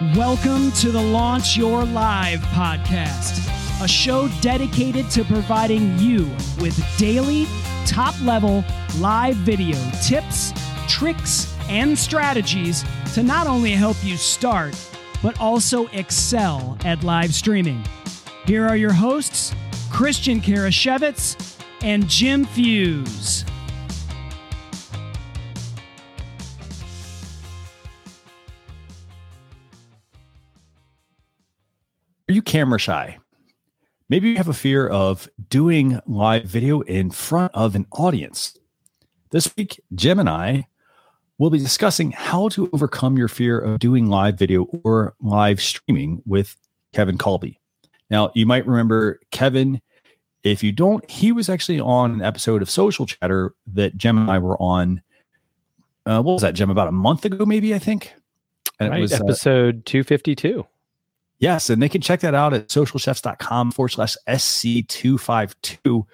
Welcome to the Launch Your Live podcast, a show dedicated to providing you with daily, top level live video tips, tricks, and strategies to not only help you start, but also excel at live streaming. Here are your hosts, Christian Karasiewicz and Jim Fuse. Camera shy? Maybe you have a fear of doing live video in front of an audience. This week, Jim and I will be discussing how to overcome your fear of doing live video or live streaming with Kevin Colby. Now, you might remember Kevin. If you don't, he was actually on an episode of Social Chatter that Jim and I were on. Uh, what was that, Jim? About a month ago, maybe, I think. And right, it was episode uh, 252. Yes, and they can check that out at socialchefs.com forward slash SC252.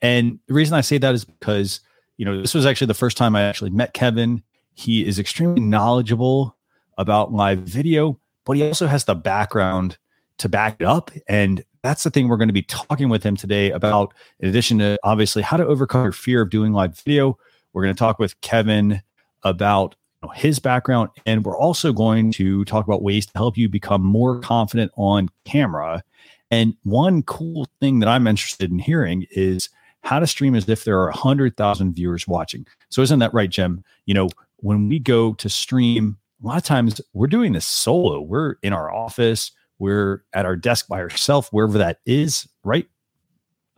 And the reason I say that is because, you know, this was actually the first time I actually met Kevin. He is extremely knowledgeable about live video, but he also has the background to back it up. And that's the thing we're going to be talking with him today about, in addition to obviously how to overcome your fear of doing live video. We're going to talk with Kevin about his background. And we're also going to talk about ways to help you become more confident on camera. And one cool thing that I'm interested in hearing is how to stream as if there are 100,000 viewers watching. So, isn't that right, Jim? You know, when we go to stream, a lot of times we're doing this solo. We're in our office, we're at our desk by ourselves, wherever that is, right?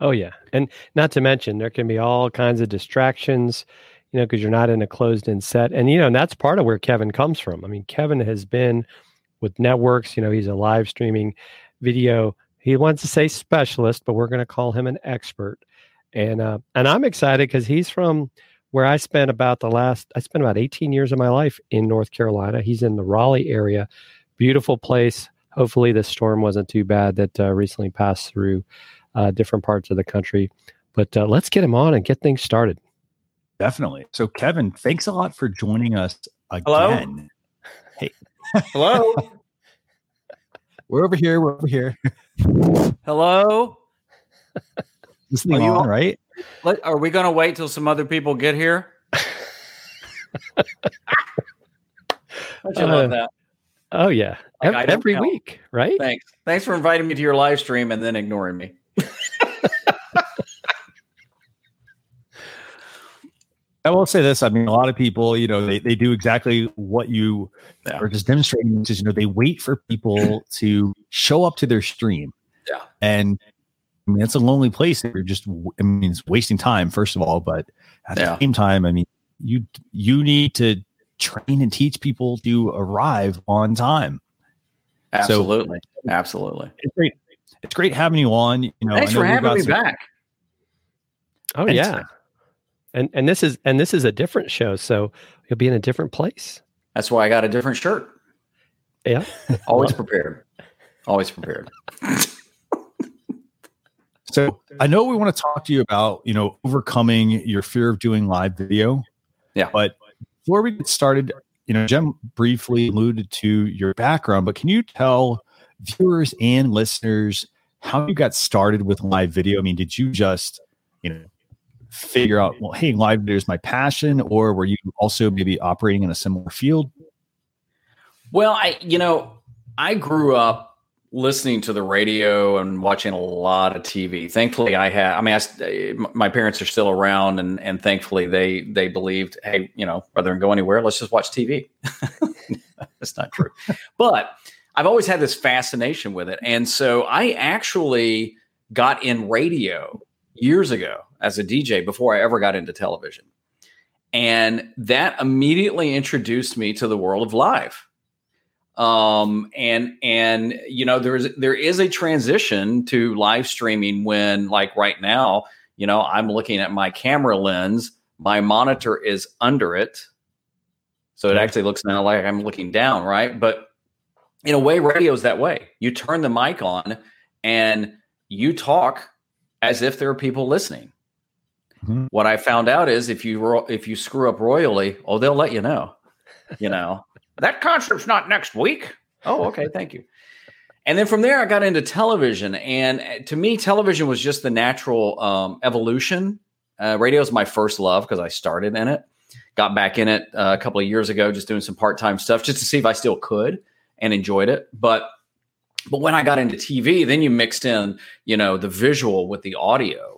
Oh, yeah. And not to mention, there can be all kinds of distractions you know, because you're not in a closed in set. And, you know, and that's part of where Kevin comes from. I mean, Kevin has been with networks, you know, he's a live streaming video. He wants to say specialist, but we're going to call him an expert. And, uh, and I'm excited because he's from where I spent about the last, I spent about 18 years of my life in North Carolina. He's in the Raleigh area. Beautiful place. Hopefully, the storm wasn't too bad that uh, recently passed through uh, different parts of the country. But uh, let's get him on and get things started. Definitely. So, Kevin, thanks a lot for joining us again. Hello. Hey. Hello. we're over here. We're over here. Hello. This thing on, right? Let, are we going to wait till some other people get here? I uh, love that. Oh yeah, like, every week, right? Thanks. Thanks for inviting me to your live stream and then ignoring me. I will say this. I mean, a lot of people, you know, they, they do exactly what you yeah. are just demonstrating, which is, you know, they wait for people to show up to their stream. Yeah. And I mean, it's a lonely place. You're just, I mean, it's wasting time, first of all. But at yeah. the same time, I mean, you, you need to train and teach people to arrive on time. Absolutely. So, Absolutely. It's great. It's great having you on. You know, thanks for having me some, back. Oh, yeah and and this is and this is a different show so you'll be in a different place. That's why i got a different shirt. Yeah. Always prepared. Always prepared. So i know we want to talk to you about you know overcoming your fear of doing live video. Yeah. But before we get started you know Jim briefly alluded to your background but can you tell viewers and listeners how you got started with live video? I mean did you just you know figure out, well, hey, live is my passion, or were you also maybe operating in a similar field? Well, I, you know, I grew up listening to the radio and watching a lot of TV. Thankfully, I had. I mean, I, my parents are still around, and and thankfully they they believed, hey, you know, rather than go anywhere, let's just watch TV. That's not true, but I've always had this fascination with it, and so I actually got in radio years ago as a DJ before I ever got into television. And that immediately introduced me to the world of live. Um, and and you know there is there is a transition to live streaming when like right now you know I'm looking at my camera lens my monitor is under it. So it actually looks now like I'm looking down right? But in a way radio is that way. You turn the mic on and you talk as if there are people listening Mm-hmm. What I found out is if you ro- if you screw up royally, oh, they'll let you know. You know that concert's not next week. Oh, okay. Thank you. And then from there, I got into television. And uh, to me, television was just the natural um, evolution. Uh, radio is my first love because I started in it. Got back in it uh, a couple of years ago, just doing some part time stuff just to see if I still could and enjoyed it. But but when I got into TV, then you mixed in, you know, the visual with the audio.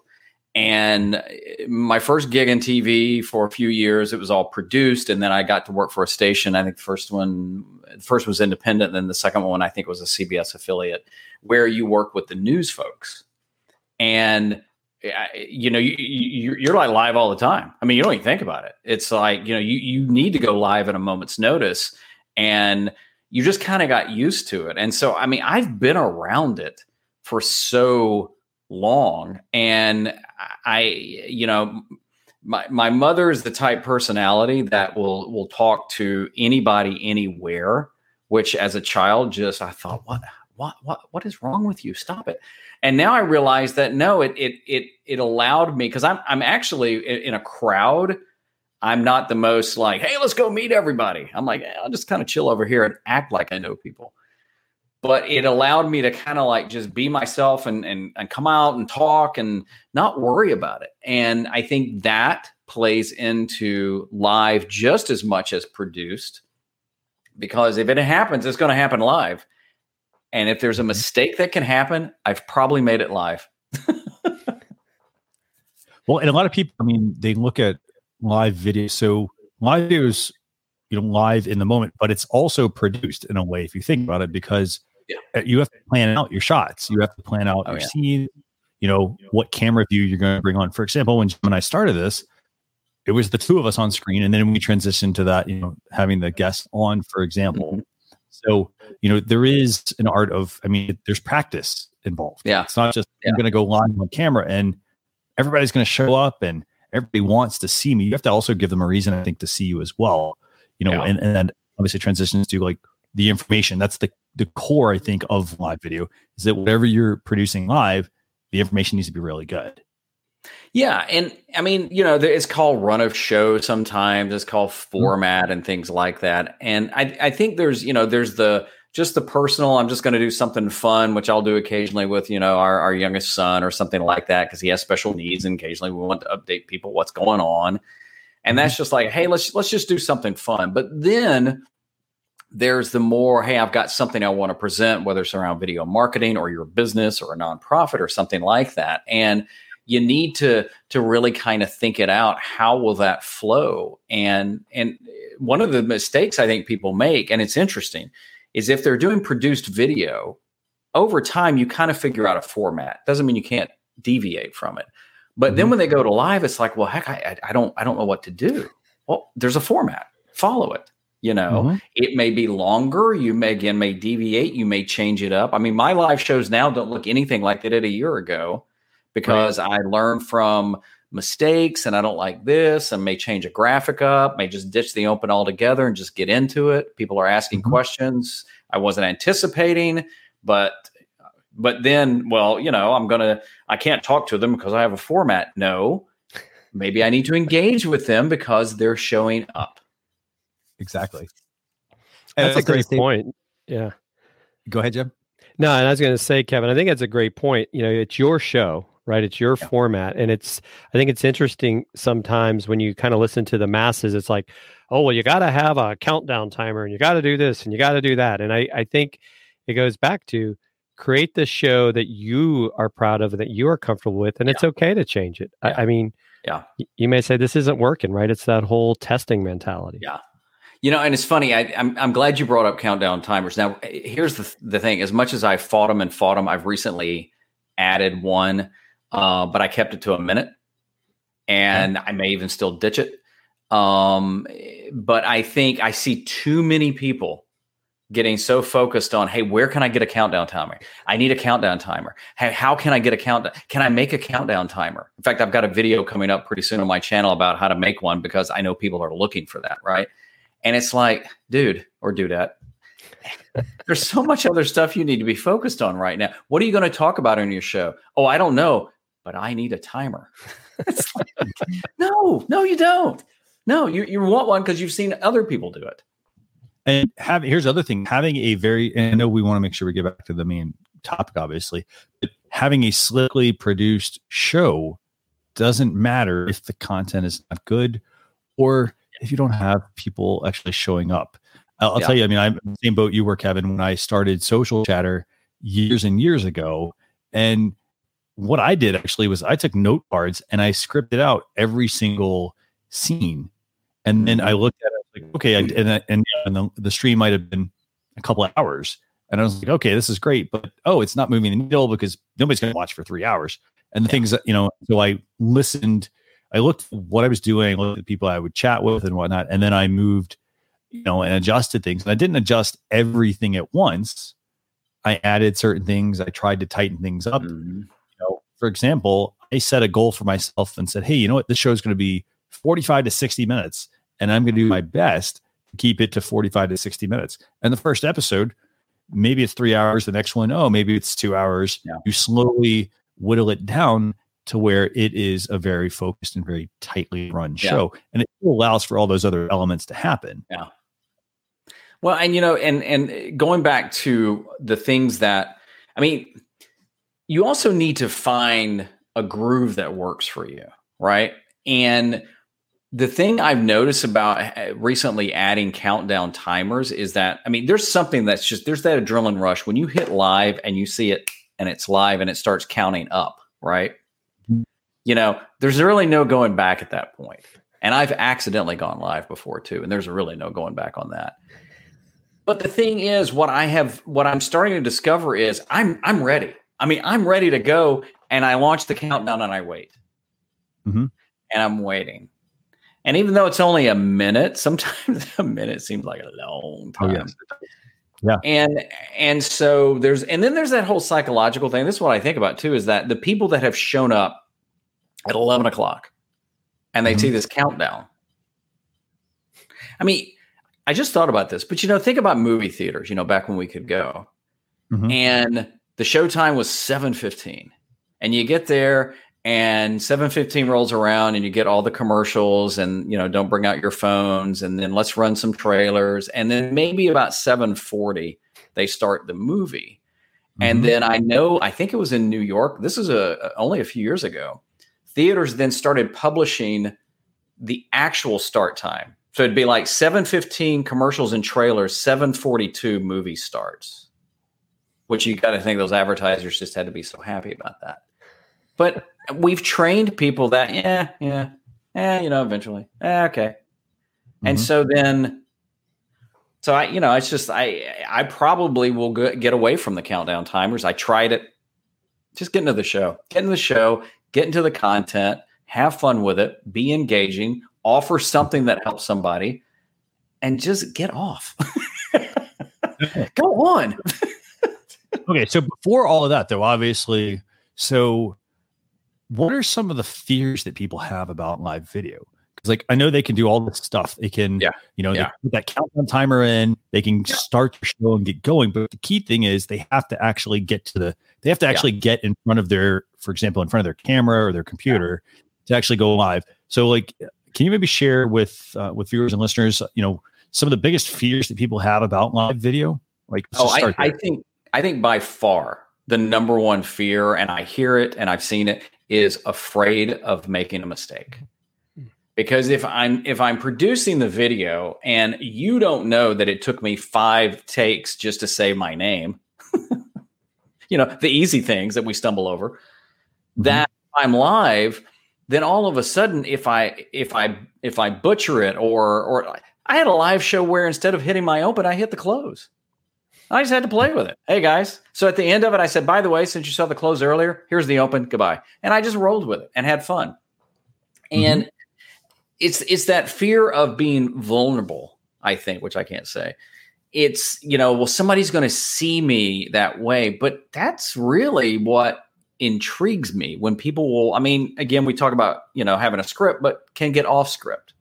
And uh, my first gig in TV for a few years, it was all produced, and then I got to work for a station. I think the first one, the first was independent, and then the second one I think was a CBS affiliate, where you work with the news folks, and you know you, you you're like live all the time. I mean, you don't even think about it. It's like you know you you need to go live at a moment's notice, and you just kind of got used to it. And so, I mean, I've been around it for so long, and I, you know, my my mother is the type personality that will will talk to anybody anywhere. Which, as a child, just I thought, what what what what is wrong with you? Stop it. And now I realize that no, it it it it allowed me because I'm I'm actually in, a crowd. I'm not the most like, hey, let's go meet everybody. I'm like, I'll just kind of chill over here and act like I know people but it allowed me to kind of like just be myself and, and and come out and talk and not worry about it. And I think that plays into live just as much as produced because if it happens, it's going to happen live. And if there's a mm-hmm. mistake that can happen, I've probably made it live. well, and a lot of people, I mean, they look at live video. So live videos, you know, live in the moment, but it's also produced in a way, if you think about it, because yeah. Uh, you have to plan out your shots. You have to plan out oh, your yeah. scene. You know what camera view you're going to bring on. For example, when Jim and I started this, it was the two of us on screen, and then we transitioned to that. You know, having the guest on, for example. Mm-hmm. So you know there is an art of. I mean, there's practice involved. Yeah, it's not just yeah. I'm going to go live on camera and everybody's going to show up and everybody wants to see me. You have to also give them a reason, I think, to see you as well. You know, yeah. and and then obviously transitions to like the information. That's the the core, I think, of live video is that whatever you're producing live, the information needs to be really good. Yeah, and I mean, you know, it's called run of show sometimes. It's called mm-hmm. format and things like that. And I, I think there's, you know, there's the just the personal. I'm just going to do something fun, which I'll do occasionally with, you know, our, our youngest son or something like that because he has special needs, and occasionally we want to update people what's going on. And that's mm-hmm. just like, hey, let's let's just do something fun. But then there's the more, hey, I've got something I want to present, whether it's around video marketing or your business or a nonprofit or something like that. And you need to to really kind of think it out. How will that flow? And and one of the mistakes I think people make, and it's interesting, is if they're doing produced video, over time you kind of figure out a format. Doesn't mean you can't deviate from it. But mm-hmm. then when they go to live, it's like, well, heck, I, I don't I don't know what to do. Well, there's a format. Follow it. You know, mm-hmm. it may be longer. You may again may deviate. You may change it up. I mean, my live shows now don't look anything like they did a year ago because right. I learned from mistakes and I don't like this and may change a graphic up, may just ditch the open altogether and just get into it. People are asking mm-hmm. questions I wasn't anticipating, but but then, well, you know, I'm gonna I can't talk to them because I have a format. No, maybe I need to engage with them because they're showing up exactly. And that's a great point. Yeah. Go ahead, Jim. No, and I was going to say, Kevin, I think that's a great point. You know, it's your show, right? It's your yeah. format. And it's, I think it's interesting sometimes when you kind of listen to the masses, it's like, oh, well, you got to have a countdown timer and you got to do this and you got to do that. And I, I think it goes back to create the show that you are proud of, and that you are comfortable with, and yeah. it's okay to change it. Yeah. I, I, mean, yeah, you may say this isn't working, right? It's that whole testing mentality. Yeah. You know, and it's funny. I, am I'm, I'm glad you brought up countdown timers. Now, here's the the thing: as much as I fought them and fought them, I've recently added one, uh, but I kept it to a minute, and I may even still ditch it. Um, but I think I see too many people getting so focused on, hey, where can I get a countdown timer? I need a countdown timer. Hey, how can I get a countdown? Can I make a countdown timer? In fact, I've got a video coming up pretty soon on my channel about how to make one because I know people are looking for that, right? And it's like, dude or dudette, there's so much other stuff you need to be focused on right now. What are you going to talk about on your show? Oh, I don't know, but I need a timer. like, no, no, you don't. No, you, you want one because you've seen other people do it. And have here's the other thing: having a very, and I know we want to make sure we get back to the main topic, obviously, but having a slickly produced show doesn't matter if the content is not good or if you don't have people actually showing up. I'll, I'll yeah. tell you, I mean, I'm the same boat you were, Kevin, when I started social chatter years and years ago. And what I did actually was I took note cards and I scripted out every single scene. And then I mm-hmm. looked at it like, okay, I, and, and, and the, the stream might have been a couple of hours. And I was like, okay, this is great, but oh, it's not moving the needle because nobody's going to watch for three hours. And the yeah. things that, you know, so I listened, I looked what I was doing, looked at people I would chat with and whatnot. And then I moved, you know, and adjusted things. And I didn't adjust everything at once. I added certain things. I tried to tighten things up. Mm-hmm. You know, for example, I set a goal for myself and said, hey, you know what? This show is going to be 45 to 60 minutes. And I'm going to do my best to keep it to 45 to 60 minutes. And the first episode maybe it's three hours. The next one, oh, maybe it's two hours. Yeah. You slowly whittle it down to where it is a very focused and very tightly run show, yeah. and it allows for all those other elements to happen. Yeah. Well, and you know, and and going back to the things that I mean, you also need to find a groove that works for you, right? And the thing I've noticed about uh, recently adding countdown timers is that I mean, there's something that's just there's that adrenaline rush when you hit live and you see it and it's live and it starts counting up, right? You know, there's really no going back at that point. And I've accidentally gone live before too, and there's really no going back on that. But the thing is, what I have, what I'm starting to discover is I'm I'm ready. I mean, I'm ready to go, and I launch the countdown and I wait, mm-hmm. and I'm waiting and even though it's only a minute, sometimes a minute seems like a long time. Oh, yes. Yeah. And and so there's and then there's that whole psychological thing. This is what I think about too, is that the people that have shown up at 11 o'clock and they mm-hmm. see this countdown. I mean, I just thought about this, but you know, think about movie theaters, you know, back when we could go. Mm-hmm. And the show time was 7:15. And you get there and 715 rolls around and you get all the commercials and you know don't bring out your phones and then let's run some trailers and then maybe about 740 they start the movie mm-hmm. and then i know i think it was in new york this is a only a few years ago theaters then started publishing the actual start time. So it'd be like 715 commercials and trailers 742 movie starts which you got to think those advertisers just had to be so happy about that. But we've trained people that yeah yeah yeah you know eventually. Eh, okay. Mm-hmm. and so then so i you know it's just i i probably will get away from the countdown timers. I tried it. Just get into the show. Get into the show get into the content have fun with it be engaging offer something that helps somebody and just get off. Go on. Okay so before all of that though obviously so what are some of the fears that people have about live video? Because like I know they can do all this stuff. They can, yeah. you know, yeah. put that countdown timer in. They can yeah. start the show and get going. But the key thing is they have to actually get to the. They have to actually get in front of their, for example, in front of their camera or their computer to actually go live. So like, can you maybe share with uh, with viewers and listeners, you know, some of the biggest fears that people have about live video? Like, oh, I, I think I think by far the number one fear, and I hear it and I've seen it, is afraid of making a mistake. Because if I'm if I'm producing the video and you don't know that it took me 5 takes just to say my name, you know, the easy things that we stumble over, mm-hmm. that I'm live, then all of a sudden if I if I if I butcher it or or I had a live show where instead of hitting my open, I hit the close. I just had to play with it. Hey guys. So at the end of it, I said, by the way, since you saw the close earlier, here's the open. Goodbye. And I just rolled with it and had fun. And mm-hmm. It's it's that fear of being vulnerable, I think, which I can't say. It's, you know, well, somebody's going to see me that way. But that's really what intrigues me when people will, I mean, again, we talk about, you know, having a script, but can get off script.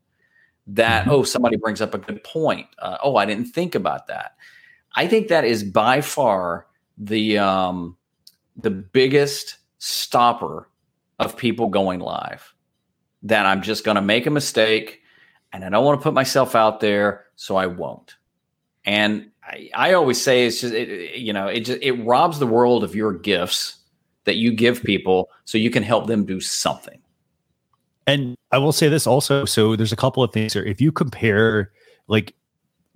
That, mm-hmm. oh, somebody brings up a good point. Uh, oh, I didn't think about that I think that is by far the um, the biggest stopper of people going live. That I'm just going to make a mistake, and I don't want to put myself out there, so I won't. And I, I always say it's just it, you know it just it robs the world of your gifts that you give people so you can help them do something. And I will say this also. So there's a couple of things here. If you compare, like,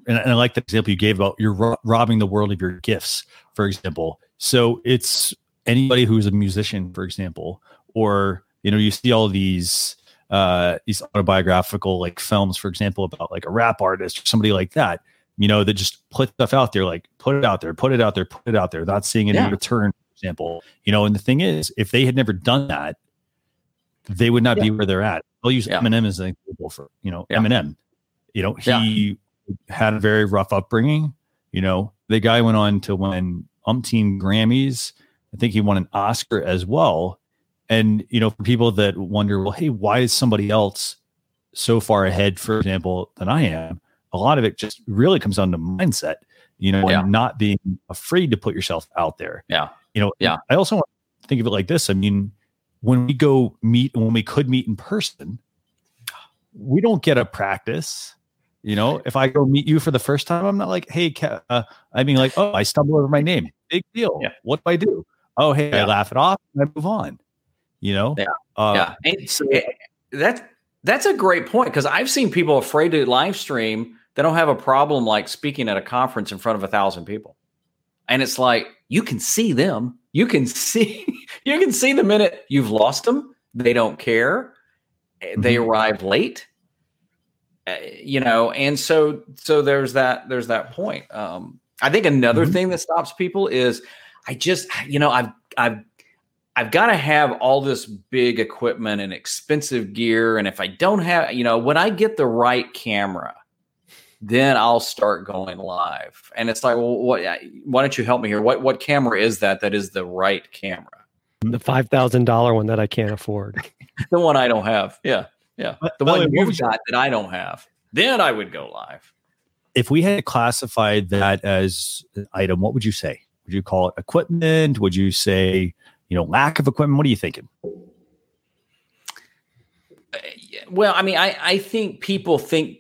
and, and I like the example you gave about you're ro- robbing the world of your gifts, for example. So it's anybody who's a musician, for example, or you know, you see all these uh these autobiographical like films, for example, about like a rap artist or somebody like that, you know, that just put stuff out there, like put it out there, put it out there, put it out there, not seeing any Yeah. return, for example. You know, and the thing is, if they had never done that, they would not be where they're at. I'll use Yeah. Eminem as an example for you know Yeah. Eminem. You know, Yeah. he had a very rough upbringing. You know, the guy went on to win umpteen Grammys. I think he won an Oscar as well. And you know, for people that wonder, well, hey, why is somebody else so far ahead, for example, than I am? A lot of it just really comes down to mindset. You know, Yeah. and not being afraid to put yourself out there. Yeah. You know, Yeah. I also want to think of it like this. I mean, when we go meet when we could meet in person, we don't get a practice. You know, if I go meet you for the first time, I'm not like, hey, uh, I mean, like, oh, I stumble over my name. Big deal. Yeah. What do I do? Oh, hey, I laugh it off and I move on. You know? Yeah. Uh, yeah, so that's that's a great point because I've seen people afraid to live stream. They don't have a problem like speaking at a conference in front of a thousand people, and it's like you can see them. You can see you can see the minute you've lost them. They don't care. Eh, They Mhm. arrive late. Uh, you know, and so so there's that there's that point. Um, I think another Mhm. thing that stops people is I just you know I've I've I've got to have all this big equipment and expensive gear. And if I don't have, you know, when I get the right camera, then I'll start going live. And it's like, well, what? Why don't you help me here? What what camera is that? That is the right camera, hmm? The five thousand dollar one that I can't afford. the one I don't have. Yeah, yeah, But- the by one way, you've got that I don't have. Then I would go live. If we had classified that as an item, what would you say? Would you call it equipment? Would you say, you know, lack of equipment? What are you thinking? Well, I mean, I, I think people think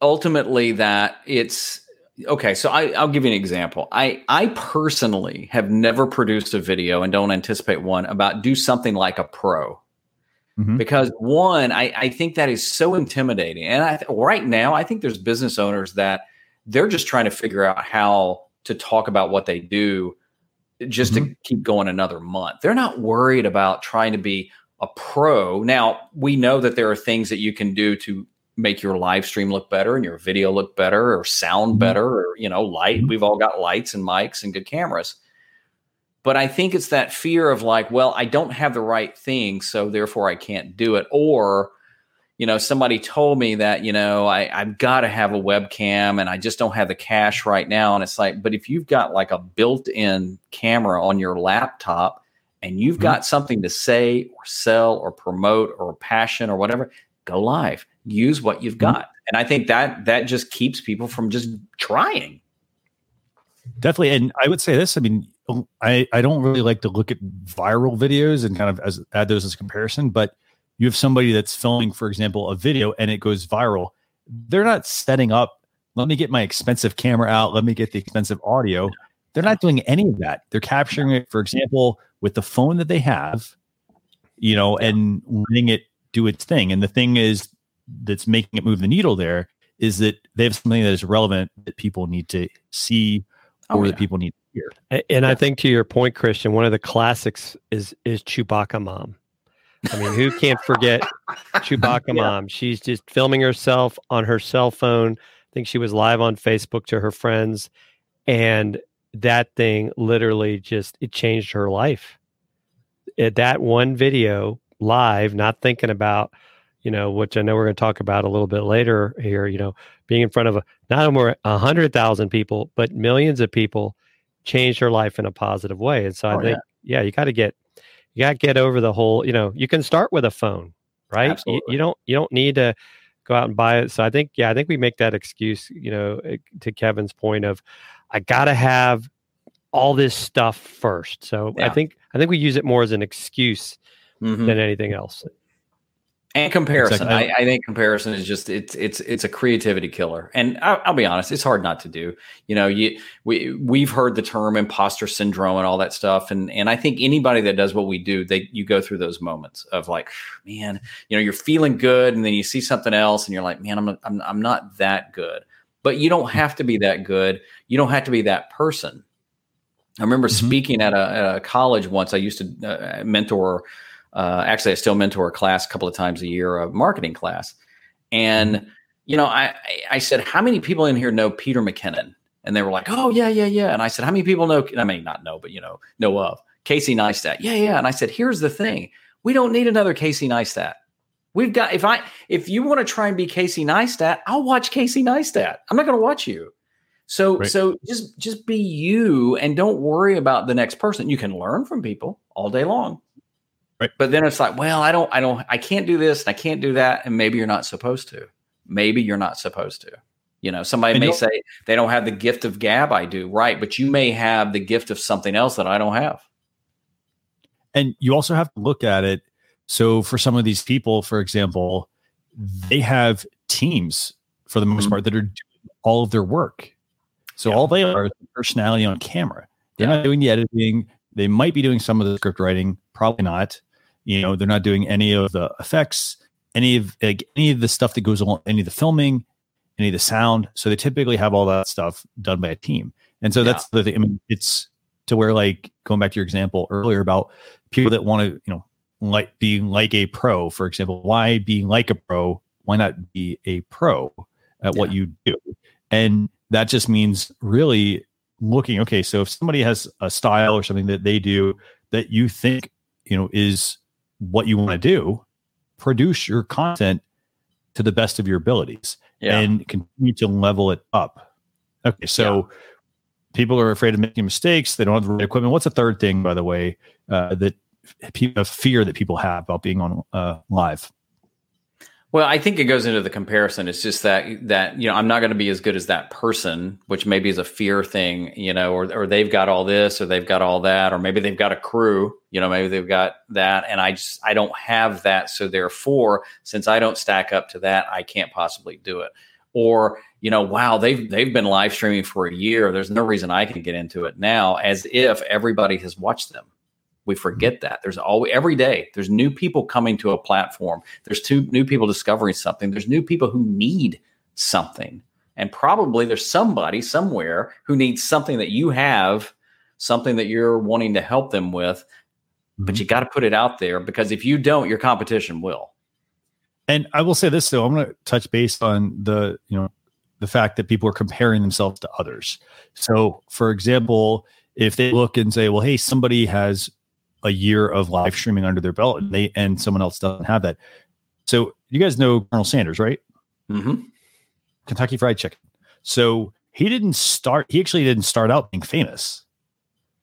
ultimately that it's okay. So I, I'll give you an example. I, I personally have never produced a video and don't anticipate one about do something like a pro. Mhm. Because one, I, I think that is so intimidating. And I, right now, I think there's business owners that they're just trying to figure out how to talk about what they do just to keep going another month. They're not worried about trying to be a pro. Now, we know that there are things that you can do to make your live stream look better and your video look better or sound Mhm. better or, you know, light. Mhm. We've all got lights and mics and good cameras. But I think it's that fear of like, well, I don't have the right thing, so therefore I can't do it. Or, you know, somebody told me that, you know, I, I've got to have a webcam and I just don't have the cash right now. And it's like, but if you've got like a built in camera on your laptop and you've Mhm. got something to say or sell or promote or passion or whatever, go live. Use what you've Mhm. got. And I think that that just keeps people from just trying. Definitely. And I would say this, I mean, I, I don't really like to look at viral videos and kind of as add those as a comparison, but you have somebody that's filming, for example, a video and it goes viral. They're not setting up, let me get my expensive camera out, let me get the expensive audio. They're not doing any of that. They're capturing it, for example, with the phone that they have, you know, and letting it do its thing. And the thing is that's making it move the needle there is that they have something that is relevant that people need to see Oh, or yeah. that people need to hear. And I think to your point, Christian, one of the classics is is Chewbacca mom. I mean, who can't forget Chewbacca Yeah. mom? She's just filming herself on her cell phone. I think she was live on Facebook to her friends, and that thing literally just it changed her life. It, that one video live, not thinking about, you know, which I know we're going to talk about a little bit later here. You know, being in front of a, not only a hundred thousand people, but millions of people, changed her life in a positive way. And so I Oh, think, yeah, you got to get, you got to get over the whole. You know, you can start with a phone, right? You, you don't, you don't need to go out and buy it. So I think, yeah, I think we make that excuse. You know, eh, to Kevin's point of, I got to have all this stuff first. So I think, I think we use it more as an excuse Mhm. than anything else. And comparison. I, I, think comparison is just it's it's it's a creativity killer. And I'll, I'll, be honest it's hard not to do. You know you we we've heard the term imposter syndrome and all that stuff. And and i think anybody that does what we do they you go through those moments of like man you know you're feeling good and then you see something else and you're like man i'm not, I'm, I'm not that good. But you don't have to be that good. You don't have to be that person. I remember mm-hmm. speaking at a, at a, college once. I used to uh, mentor uh, actually, I still mentor a class a couple of times a year, a marketing class. And, mm-hmm. you know, I, I said, how many people in here know Peter McKinnon? And they were like, oh, yeah, yeah, yeah. And I said, how many people know, I mean, not know, but, you know, know of Casey Neistat? Yeah, yeah. And I said, here's the thing we don't need another Casey Neistat. We've got, if I, if you want to try and be Casey Neistat, I'll watch Casey Neistat. I'm not going to watch you. So, right. so just, just be you and don't worry about the next person. You can learn from people all day long. Right. But then it's like, well, I don't, I don't, I can't do this and I can't do that. And maybe you're not supposed to. Maybe you're not supposed to. You know, somebody and may say they don't have the gift of gab I do, right? But you may have the gift of something else that I don't have. And you also have to look at it. So for some of these people, for example, they have teams for the most mm-hmm. part that are doing all of their work. So yeah. all they are is personality on camera. They're yeah. not doing the editing. They might be doing some of the script writing, probably not. You know, they're not doing any of the effects, any of like, any of the stuff that goes along, any of the filming, any of the sound. So they typically have all that stuff done by a team. And so yeah. that's the thing. I mean, it's to where like going back to your example earlier about people that want to, you know, like being like a pro, for example. Why being like a pro? Why not be a pro at yeah. what you do? And that just means really looking, okay, so if somebody has a style or something that they do that you think, you know, is what you want to do, produce your content to the best of your abilities yeah. and continue to level it up. Okay, so yeah. people are afraid of making mistakes. They don't have the right equipment. What's the third thing, by the way, uh, that people fear that people have about being on uh, live? Well, I think it goes into the comparison. It's just that that you know I'm not going to be as good as that person, which maybe is a fear thing, you know, or or they've got all this, or they've got all that, or maybe they've got a crew, you know, maybe they've got that, and I just I don't have that, so therefore, since I don't stack up to that, I can't possibly do it. Or you know, wow, they've they've been live streaming for a year. There's no reason I can get into it now, as if everybody has watched them. We forget that there's always every day there's new people coming to a platform. There's two new people discovering something. There's new people who need something. And probably there's somebody somewhere who needs something that you have, something that you're wanting to help them with, mm-hmm. but you got to put it out there because if you don't, your competition will. And I will say this though, I'm going to touch base on the, you know, the fact that people are comparing themselves to others. So, for example, if they look and say, well, hey, somebody has a year of live streaming under their belt and they and someone else doesn't have that. So you guys know Colonel Sanders, right? Mm-hmm. Kentucky Fried Chicken. So he didn't start. He actually didn't start out being famous.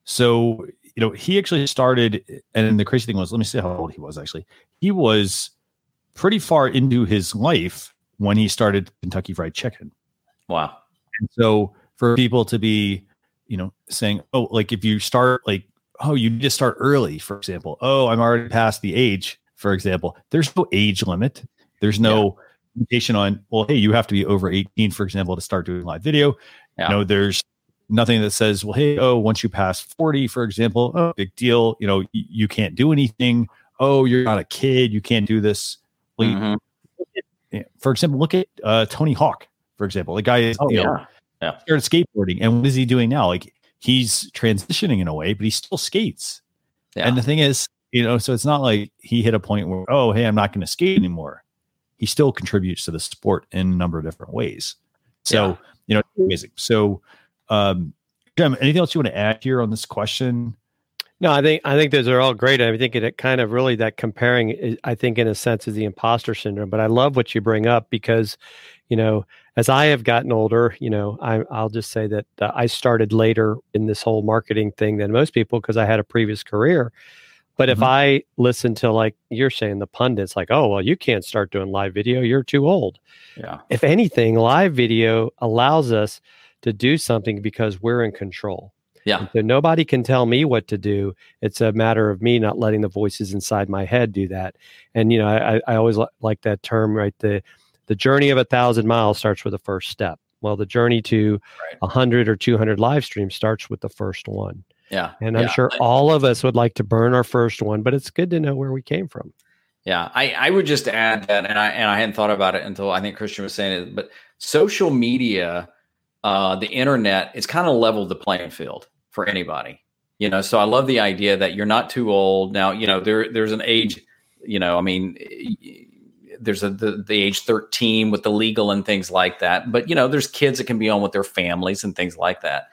So you know he actually started, and the crazy thing was, let me see how old he was. Actually, he was pretty far into his life when he started Kentucky Fried Chicken. Wow. And so for people to be, you know, saying, oh, like if you start like oh, you need to start early, for example. Oh, I'm already past the age, for example. There's no age limit. There's no yeah. limitation on, well, hey, you have to be over 18, for example, to start doing live video. Yeah. You know, there's nothing that says, well, hey, oh, once you pass 40, for example, oh, big deal. You know, y- you can't do anything. Oh, you're not a kid. You can't do this. mm-hmm. for example, look at uh, Tony Hawk, for example. The guy is, oh, you yeah. know, yeah. started skateboarding. And what is he doing now? Like he's transitioning in a way, but he still skates. Yeah. And the thing is, you know, so it's not like he hit a point where, oh, hey, I'm not going to skate anymore. He still contributes to the sport in a number of different ways. So, yeah. you know, amazing. So, um, Jim, anything else you want to add here on this question? No, I think I think those are all great. I think it kind of really that comparing, I think in a sense, is the imposter syndrome. But I love what you bring up because, you know, as I have gotten older, you know, I, will just say that uh, I started later in this whole marketing thing than most people because I had a previous career. But mm-hmm. if I listen to like you're saying the pundits, like, oh well, you can't start doing live video, you're too old. Yeah. If anything, live video allows us to do something because we're in control. Yeah. So nobody can tell me what to do. It's a matter of me not letting the voices inside my head do that. And you know, I, I always li- like that term, right? The the journey of a thousand miles starts with the first step. Well, the journey to a Right. hundred or two hundred live streams starts with the first one. Yeah. And I'm Yeah. sure all of us would like to burn our first one, but it's good to know where we came from. Yeah, I, I would just add that, and I and I hadn't thought about it until I think Christian was saying it, but social media, uh, the internet, it's kind of leveled the playing field for anybody. You know, so I love the idea that you're not too old now. You know, there there's an age. You know, I mean, there's a the, the age 13 with the legal and things like that. But you know, there's kids that can be on with their families and things like that.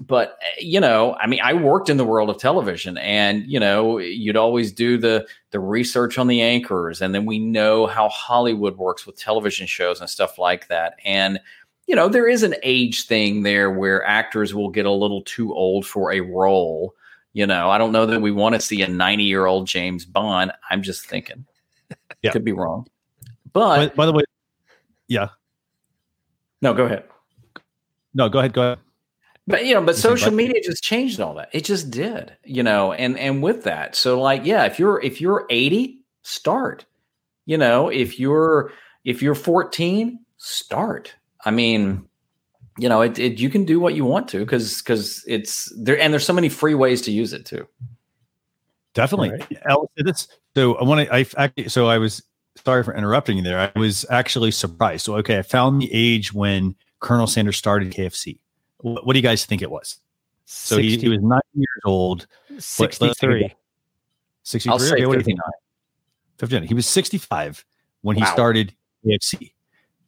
But eh, you know i mean i worked in the world of television and you know you'd always do the the research on the anchors. And then we know how hollywood works with television shows and stuff like that. And you know there is an age thing there where actors will get a little too old for a role. You know i don't know that we want to see a 90 year old james bond. I'm just thinking Yeah. could be wrong but By, by the way, yeah. no go ahead No, go ahead. Go ahead. But you know, but social media just changed all that. It just did, you know, and and with that, so like, yeah, if you're if you're 80, start. You know, if you're if you're 14, start. I mean, you know, it, it you can do what you want to because because it's there and there's so many free ways to use it too. Definitely. Right. So I want to, I actually, so I was sorry for interrupting you there. I was actually surprised. So, okay, I found the age when Colonel Sanders started KFC. What, what do you guys think it was? So he, he was nine years old, 63. 63. I'll say okay, what do you 59. think? 59. He was 65 when he started KFC.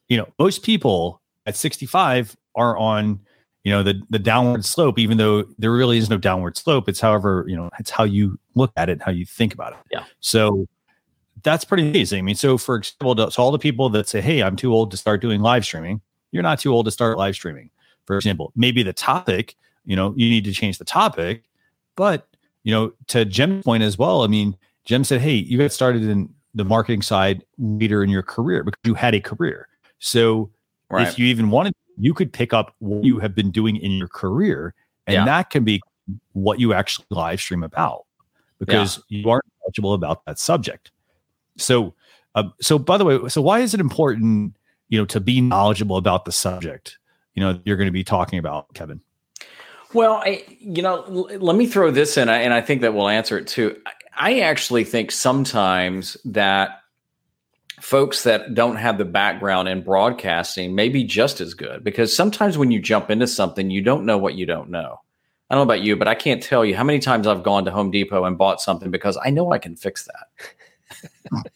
You know, most people at 65 are on, you know, the the downward slope, even though there really is no downward slope. It's however, you know, it's how you look at it, how you think about it. Yeah. So that's pretty amazing. I mean, so for example, to- so all the people that say, Hey, I'm too old to start doing live streaming, you're not too old to start live streaming. For example, maybe the topic, you know, you need to change the topic, but you know, to Jim's point as well, I mean, Jim said, Hey, you got started in the marketing side later in your career because you had a career. So Right. if you even wanted, you could pick up what you have been doing in your career, and Yeah. that can be what you actually live stream about because you aren't knowledgeable about that subject. So, uh, so by the way, so why is it important, you know, to be knowledgeable about the subject, you know, you're going to be talking about, Kevin? Well, I, you know, l- let me throw this in, and I think that will answer it too. I- I actually think sometimes that folks that don't have the background in broadcasting may be just as good because sometimes when you jump into something, you don't know what you don't know. I don't know about you, but I can't tell you how many times I've gone to Home Depot and bought something because I know I can fix that.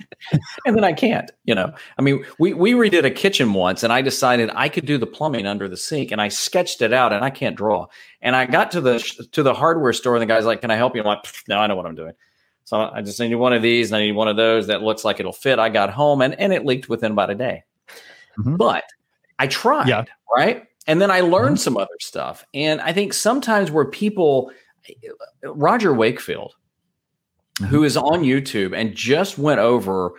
and then I can't, you know. I mean, we we redid a kitchen once and I decided I could do the plumbing under the sink and I sketched it out and I can't draw. And I got to the to the hardware store and the guy's like, "Can I help you?" I'm like, "No, I know what I'm doing." So I just need one of these and I need one of those that looks like it'll fit. I got home and and it leaked within about a day. Mhm. But I tried, Yeah. right? And then I learned some other stuff. And I think sometimes where people Roger Wakefield who is on YouTube and just went over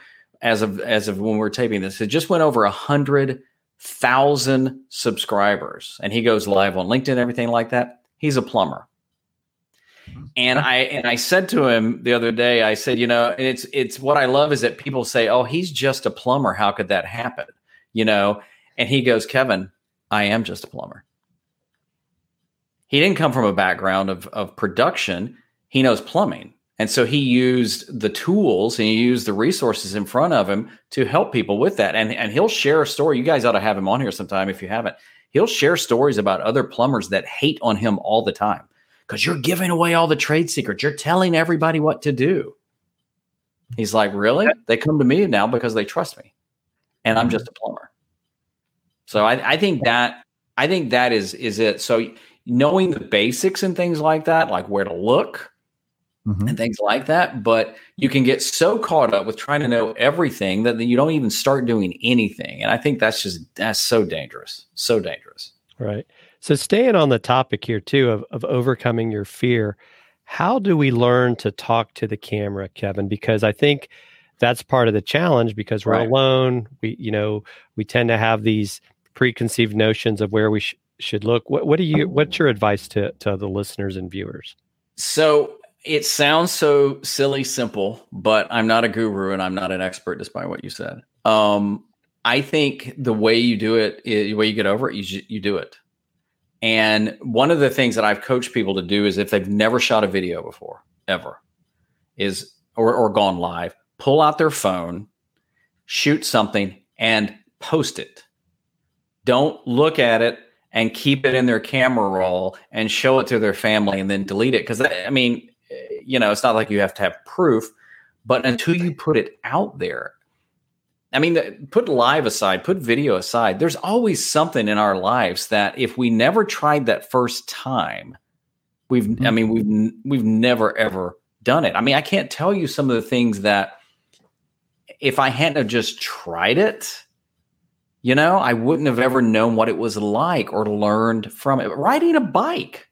as of as of when we're taping this, it just went over a hundred thousand subscribers, and he goes live on LinkedIn, everything like that. He's a plumber, and I and I said to him the other day, I said, you know, and it's it's what I love is that people say, oh, he's just a plumber. How could that happen? You know, and he goes, Kevin, I am just a plumber. He didn't come from a background of of production. He knows plumbing. And so he used the tools and he used the resources in front of him to help people with that. And, and he'll share a story. You guys ought to have him on here sometime if you haven't. He'll share stories about other plumbers that hate on him all the time because you're giving away all the trade secrets. You're telling everybody what to do. He's like, Really? They come to me now because they trust me. And I'm just a plumber. So I, I think that I think that is is it. So knowing the basics and things like that, like where to look, Mhm. and things like that. But you can get so caught up with trying to know everything that you don't even start doing anything. And I think that's just that's so dangerous. So dangerous. Right. So staying on the topic here too of, of overcoming your fear, how do we learn to talk to the camera, Kevin? Because I think that's part of the challenge because we're Right. alone. We, you know, we tend to have these preconceived notions of where we sh- should look? What, what do you? What's your advice to to the listeners and viewers? So it sounds so silly simple, but I'm not a guru and I'm not an expert, despite what you said. Um, I think the way you do it, the way you get over it, you you do it. And one of the things that I've coached people to do is if they've never shot a video before, ever, is or, or gone live, pull out their phone, shoot something, and post it. Don't look at it and keep it in their camera roll and show it to their family and then delete it. Because I mean, eh, you know, it's not like you have to have proof, but until you put it out there, I mean, put live aside, put video aside, there's always something in our lives that if we never tried that first time, we've, mm-hmm. I mean, we've, we've never ever done it. I mean, I can't tell you some of the things that if I hadn't have just tried it, you know, I wouldn't have ever known what it was like or learned from it. Riding a bike.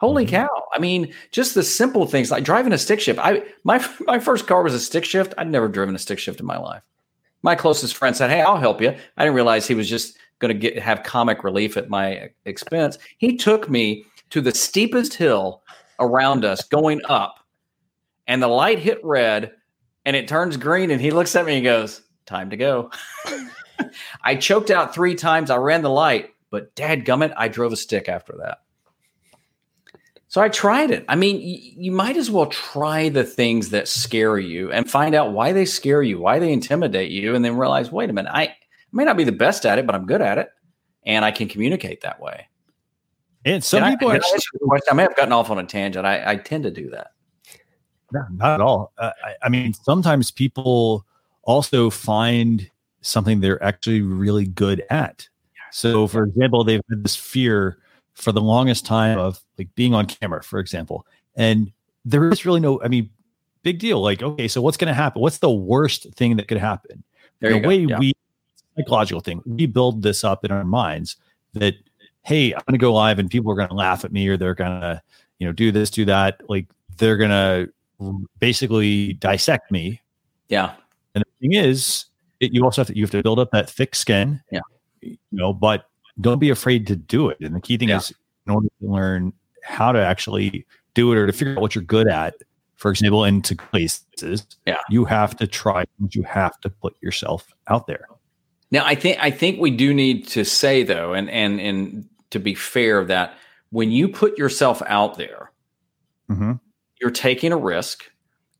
Holy mm-hmm. cow. I mean, just the simple things like driving a stick shift. I my my first car was a stick shift. I'd never driven a stick shift in my life. My closest friend said, "Hey, I'll help you." I didn't realize he was just going to get have comic relief at my expense. He took me to the steepest hill around us going up. And the light hit red and it turns green and he looks at me and goes, "Time to go." I choked out 3 times. I ran the light, but dad gummit, I drove a stick after that. So I tried it. I mean, y- you might as well try the things that scare you and find out why they scare you, why they intimidate you, and then realize, wait a minute, I may not be the best at it, but I'm good at it, and I can communicate that way. And some Can people I, are. I, I may have gotten off on a tangent. I, I tend to do that. No, not at all. Uh, I, I mean, sometimes people also find something they're actually really good at. So, for example, they've had this fear for the longest time of like being on camera, for example. And there is really no, I mean, big deal. Like, okay, so what's going to happen? What's the worst thing that could happen? The way yeah. we, psychological thing, we build this up in our minds that, hey, I'm going to go live and people are going to laugh at me or they're going to, you know, do this, do that. Like, they're going to basically dissect me. Yeah. And the thing is, it, you also have to, you have to build up that thick skin. Yeah. You know, but don't be afraid to do it. And the key thing Yeah. is in order to learn how to actually do it or to figure out what you're good at, for example, into places, Yeah. you have to try. You have to put yourself out there. Now, I think I think we do need to say though, and and and to be fair, that when you put yourself out there, Mm-hmm. you're taking a risk,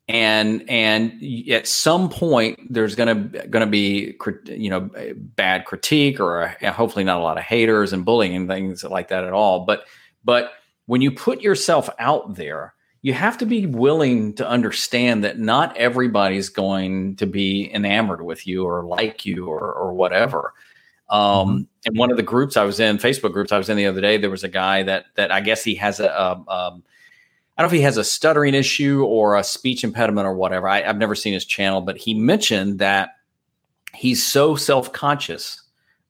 and and at some point there's gonna gonna be you know bad critique or a, hopefully not a lot of haters and bullying and things like that at all. But but when you put yourself out there, you have to be willing to understand that not everybody's going to be enamored with you or like you or or whatever. Um, and one of the groups I was in, Facebook groups I was in the other day, there was a guy that that I guess he has a, a um, I don't know if he has a stuttering issue or a speech impediment or whatever. I, I've never seen his channel, but he mentioned that he's so self conscious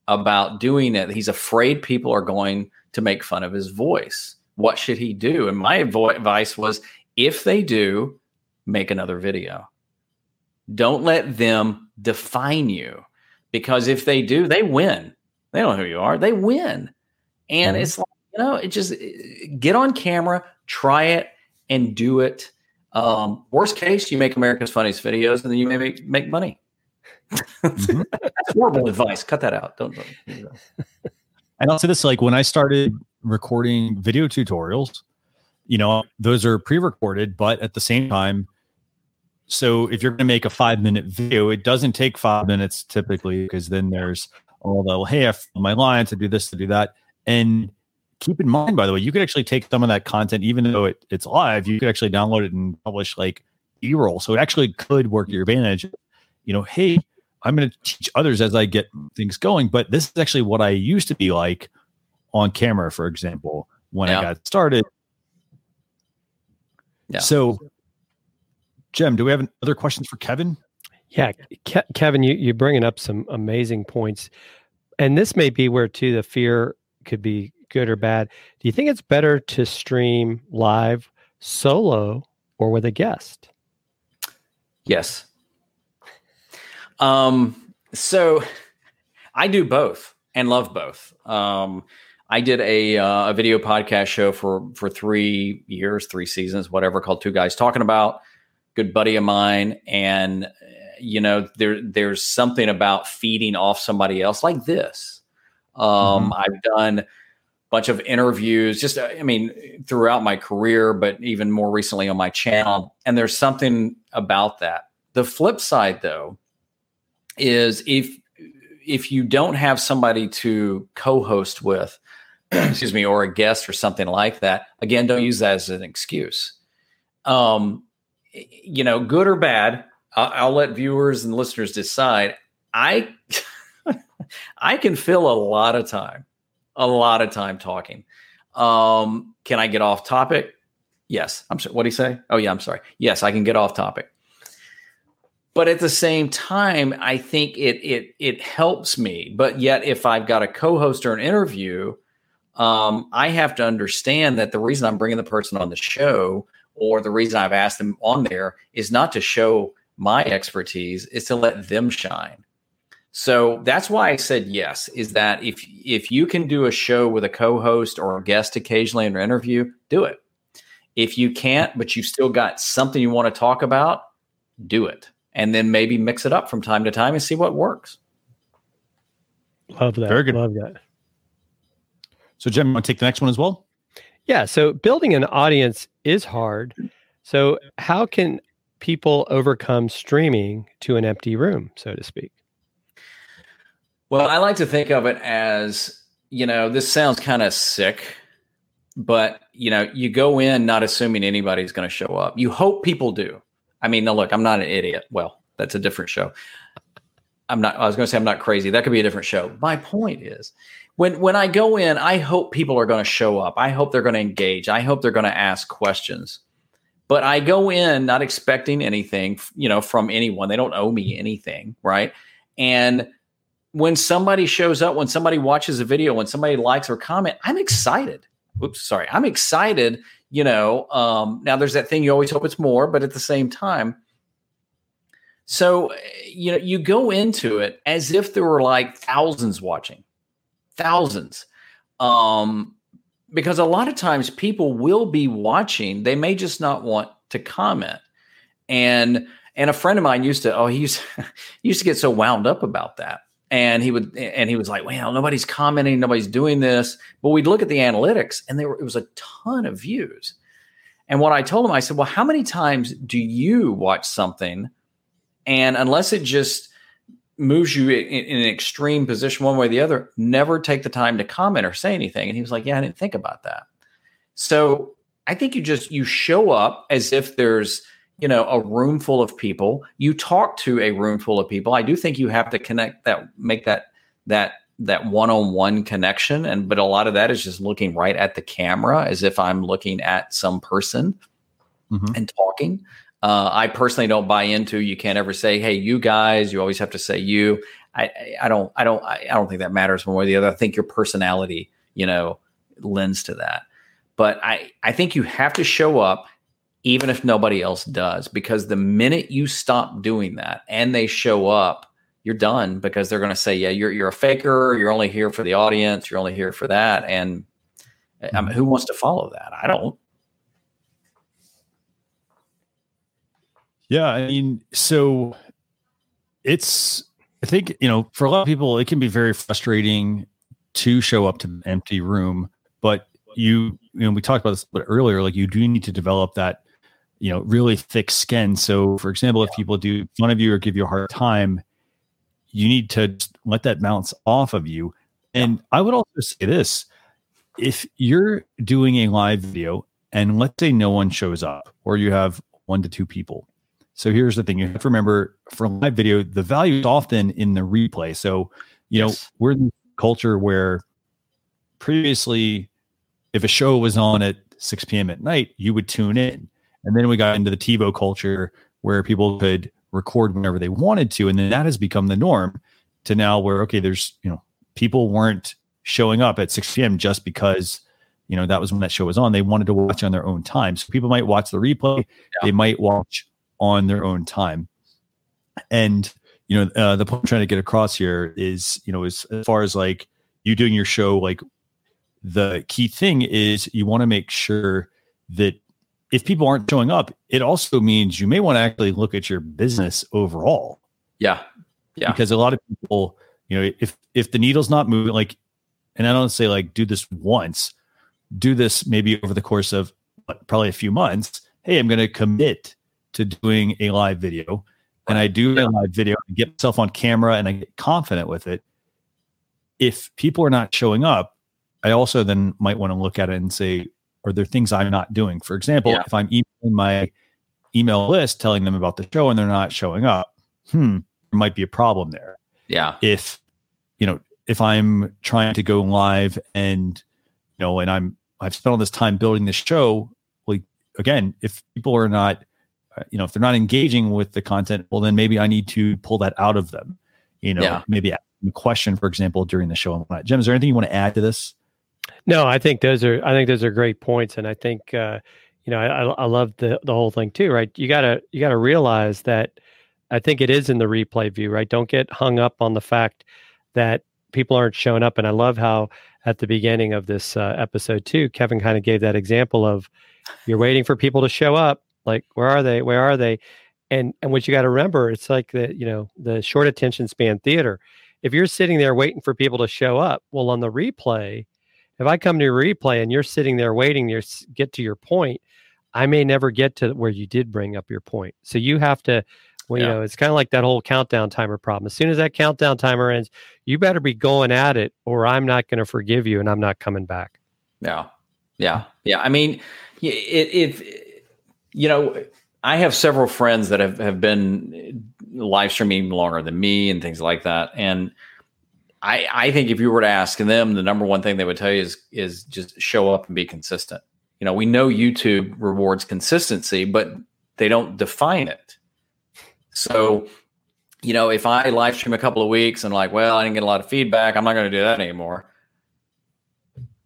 about doing it. He's afraid people are going to make fun of his voice. What should he do? And my advice was if they do, make another video. Don't let them define you because if they do, they win. They don't know who you are, they win. And Mhm. it's like, you know, it just get on camera, try it, and do it. Um, worst case, you make America's funniest videos, and then you may make, make money. Mhm. That's horrible advice. Cut that out. Don't. don't do. And I'll say this like when I started recording video tutorials, you know, those are pre recorded, but at the same time, so if you're going to make a five minute video, it doesn't take five minutes typically because then there's all the, hey, I my lines to do this, to do that. And keep in mind, by the way, you could actually take some of that content, even though it, it's live, you could actually download it and publish like e roll. So it actually could work to your advantage. You know, hey, I'm going to teach others as I get things going. But this is actually what I used to be like on camera, for example, when Yeah. I got started. Yeah. So, Jim, do we have other questions for Kevin? Yeah, Ke- Kevin, you you're bringing up some amazing points, and this may be where too the fear could be good or bad. Do you think it's better to stream live solo or with a guest? Yes. Um, so I do both and love both. Um, I did a uh, a video podcast show for for three years, three seasons, whatever, called Two Guys Talking About. Good buddy of mine, and you know there there's something about feeding off somebody else like this. Um, mm-hmm. I've done bunch of interviews, just I mean throughout my career, but even more recently on my channel, and there's something about that. The flip side, though, is if if you don't have somebody to co-host with excuse me, or a guest or something like that, again, don't use that as an excuse. Um, you know, good or bad, I'll, I'll let viewers and listeners decide. I I can fill a lot of time, a lot of time talking. Um, can I get off topic? Yes. I'm sorry. What do you say? Oh yeah, I'm sorry. Yes, I can get off topic. But at the same time, I think it it it helps me. But yet, if I've got a co-host or an interview, um, I have to understand that the reason I'm bringing the person on the show or the reason I've asked them on there is not to show my expertise, is to let them shine. So that's why I said yes. Is that if if you can do a show with a co-host or a guest occasionally in an interview, do it. If you can't, but you've still got something you want to talk about, do it, and then maybe mix it up from time to time and see what works. Love that. Very good. Love that. So, Jim, you want to take the next one as well? Yeah. So, building an audience is hard. So, how can people overcome streaming to an empty room, so to speak? Well, I like to think of it as, you know, this sounds kind of sick, but, you know, you go in not assuming anybody's going to show up. You hope people do. I mean, no, look, I'm not an idiot. Well, that's a different show. I'm not, I was going to say I'm not crazy. That could be a different show. My point is, when when I go in, I hope people are going to show up. I hope they're going to engage. I hope they're going to ask questions. But I go in not expecting anything, you know, from anyone. They don't owe me anything, right? And when somebody shows up, when somebody watches a video, when somebody likes or comment, I'm excited. Oops, sorry. I'm excited, you know. Um, now there's that thing you always hope it's more, but at the same time, so you know, you go into it as if there were like thousands watching thousands. Um, because a lot of times people will be watching, they may just not want to comment. And and a friend of mine used to, oh, he used, he used to get so wound up about that. And he would, and he was like, well, nobody's commenting, nobody's doing this. But we'd look at the analytics and there were, it was a ton of views. And what I told him, I said, well, how many times do you watch something? And unless it just moves you in, in, an extreme position one way or the other, never take the time to comment or say anything. And he was like, Yeah, I didn't think about that. So I think you just you show up as if there's you know a room full of people. You talk to a room full of people. I do think you have to connect that, make that that that one-on-one connection and but a lot of that is just looking right at the camera as if i'm looking at some person mm-hmm. and talking uh, I personally don't buy into. You can't ever say, "Hey, you guys." You always have to say "you." I, I don't. I don't. I don't think that matters one way or the other. I think your personality, you know, lends to that. But I, I think you have to show up, even if nobody else does, because the minute you stop doing that and they show up, you're done because they're going to say, "Yeah, you're you're a faker. You're only here for the audience. You're only here for that." And eh, I mean, who wants to follow that? I don't. Yeah, I mean, so it's I think you know for a lot of people it can be very frustrating to show up to an empty room, but you you know we talked about this earlier like you do need to develop that you know really thick skin. So for example, if people do fun of you or give you a hard time, you need to let that bounce off of you. And I would also say this: if you're doing a live video and let's say no one shows up, or you have one to two people, so here's the thing: you have to remember for live video, the value is often in the replay. So you yes. know we're in a culture where previously, if a show was on at 6 p.m. at night, you would tune in, and then we got into the TiVo culture where people could record whenever they wanted to, and then that has become the norm. To now where okay, there's you know people weren't showing up at 6 p.m. just because you know that was when that show was on. They wanted to watch on their own time. So people might watch the replay. Yeah. They might watch on their own time. And you know, uh, the point I'm trying to get across here is, you know, as, as far as like you doing your show, like the key thing is you want to make sure that if people aren't showing up, it also means you may want to actually look at your business overall. Yeah. Yeah. Because a lot of people, you know, if if the needle's not moving, like, and I don't say like do this once, do this maybe over the course of probably a few months. Hey, I'm going to commit to doing a live video, and I do a live video and get myself on camera and I get confident with it. If people are not showing up, I also then might want to look at it and say, are there things I'm not doing? For example, yeah. if I'm emailing my email list telling them about the show and they're not showing up, hmm, there might be a problem there. Yeah. If, you know, if I'm trying to go live and, you know, and I'm, I've spent all this time building this show, like, again, if people are not, uh, you know, if they're not engaging with the content, well, then maybe I need to pull that out of them. You know, yeah. maybe a question, for example, during the show. Jim, is there anything you want to add to this? No, I think those are I think those are great points, and I think uh, you know I, I love the the whole thing too, right? You gotta you gotta realize that I think it is in the replay view, right? Don't get hung up on the fact that people aren't showing up, and I love how at the beginning of this uh, episode too, Kevin kind of gave that example of you're waiting for people to show up, like where are they? Where are they? And and what you got to remember, it's like the you know the short attention span theater. If you're sitting there waiting for people to show up, well, on the replay if I come to a replay and you're sitting there waiting to get to your point, I may never get to where you did bring up your point. So you have to, well, yeah. you know, it's kind of like that whole countdown timer problem. As soon as that countdown timer ends, you better be going at it, or I'm not going to forgive you, and I'm not coming back. Yeah, yeah, yeah. I mean, if you know, I have several friends that have have been eh, live streaming longer than me and things like that, and I, I think if you were to ask them, the number one thing they would tell you is is just show up and be consistent. You know, we know YouTube rewards consistency, but they don't define it. So, you know, if I live stream a couple of weeks and like, well, I didn't get a lot of feedback, I'm not going to do that anymore.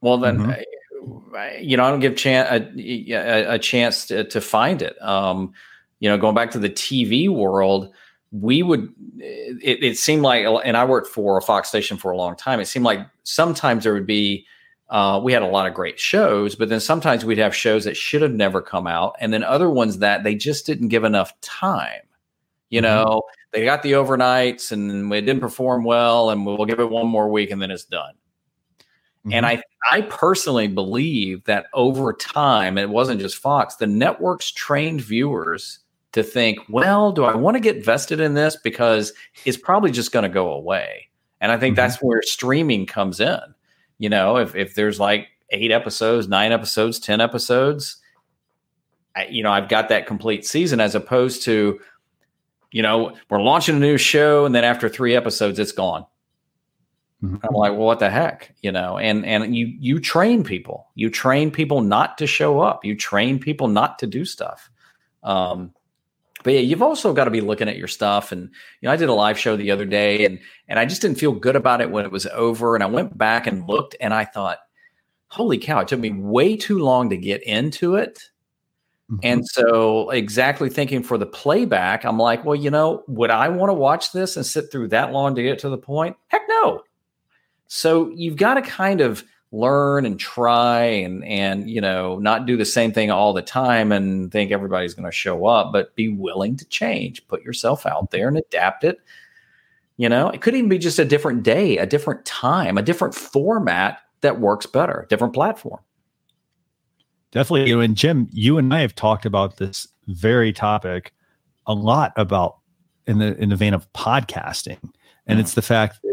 Well, then, mm-hmm. I, you know, I don't give chan- a, a, a chance to, to find it. Um, you know, going back to the TV world, we would it, it, seemed like and i worked for a fox station for a long time it seemed like sometimes there would be uh, we had a lot of great shows but then sometimes we'd have shows that should have never come out and then other ones that they just didn't give enough time you mm-hmm. know they got the overnights and it didn't perform well and we'll give it one more week and then it's done mm-hmm. and i i personally believe that over time it wasn't just fox the networks trained viewers to think, well, do I want to get vested in this because it's probably just going to go away. And I think mm-hmm. that's where streaming comes in. You know, if if there's like eight episodes, nine episodes, ten episodes, I, you know, I've got that complete season as opposed to, you know, we're launching a new show and then after three episodes, it's gone. Mm-hmm. I'm like, well, what the heck, you know? And and you you train people, you train people not to show up, you train people not to do stuff. Um, but yeah, you've also got to be looking at your stuff. And you know, I did a live show the other day, and and I just didn't feel good about it when it was over. And I went back and looked, and I thought, holy cow, it took me way too long to get into it. Mm-hmm. And so, exactly thinking for the playback, I'm like, well, you know, would I want to watch this and sit through that long to get to the point? Heck no. So you've got to kind of learn and try and and you know not do the same thing all the time and think everybody's going to show up but be willing to change. Put yourself out there and adapt it. You know it could even be just a different day a different time a different format that works better different platform. Definitely you know and jim you and i have talked about this very topic a lot about in the in the vein of podcasting. And mm-hmm. it's the fact that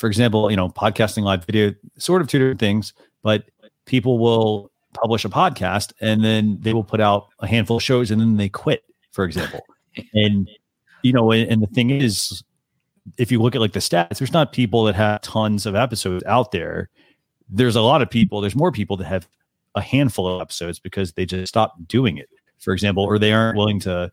for example, you know, podcasting live video, sort of two different things, but people will publish a podcast and then they will put out a handful of shows and then they quit, for example. and you know, and, and the thing is, if you look at like the stats, there's not people that have tons of episodes out there. There's a lot of people, there's more people that have a handful of episodes because they just stopped doing it, for example, or they aren't willing to,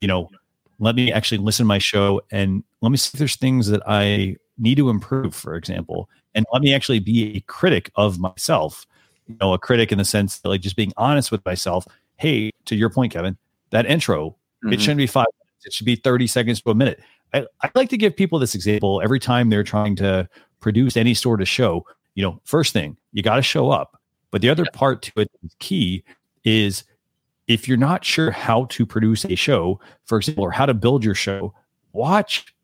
you know, let me actually listen to my show and let me see if there's things that I need to improve, for example, and let me actually be a critic of myself. You know, a critic in the sense that like just being honest with myself. Hey, to your point, Kevin, that intro, mm-hmm. it shouldn't be five minutes. It should be 30 seconds to a minute. I, I like to give people this example every time they're trying to produce any sort of show. you know, first thing, you got to show up. But the other Yeah. part to it is key is if you're not sure how to produce a show, for example, or how to build your show, watch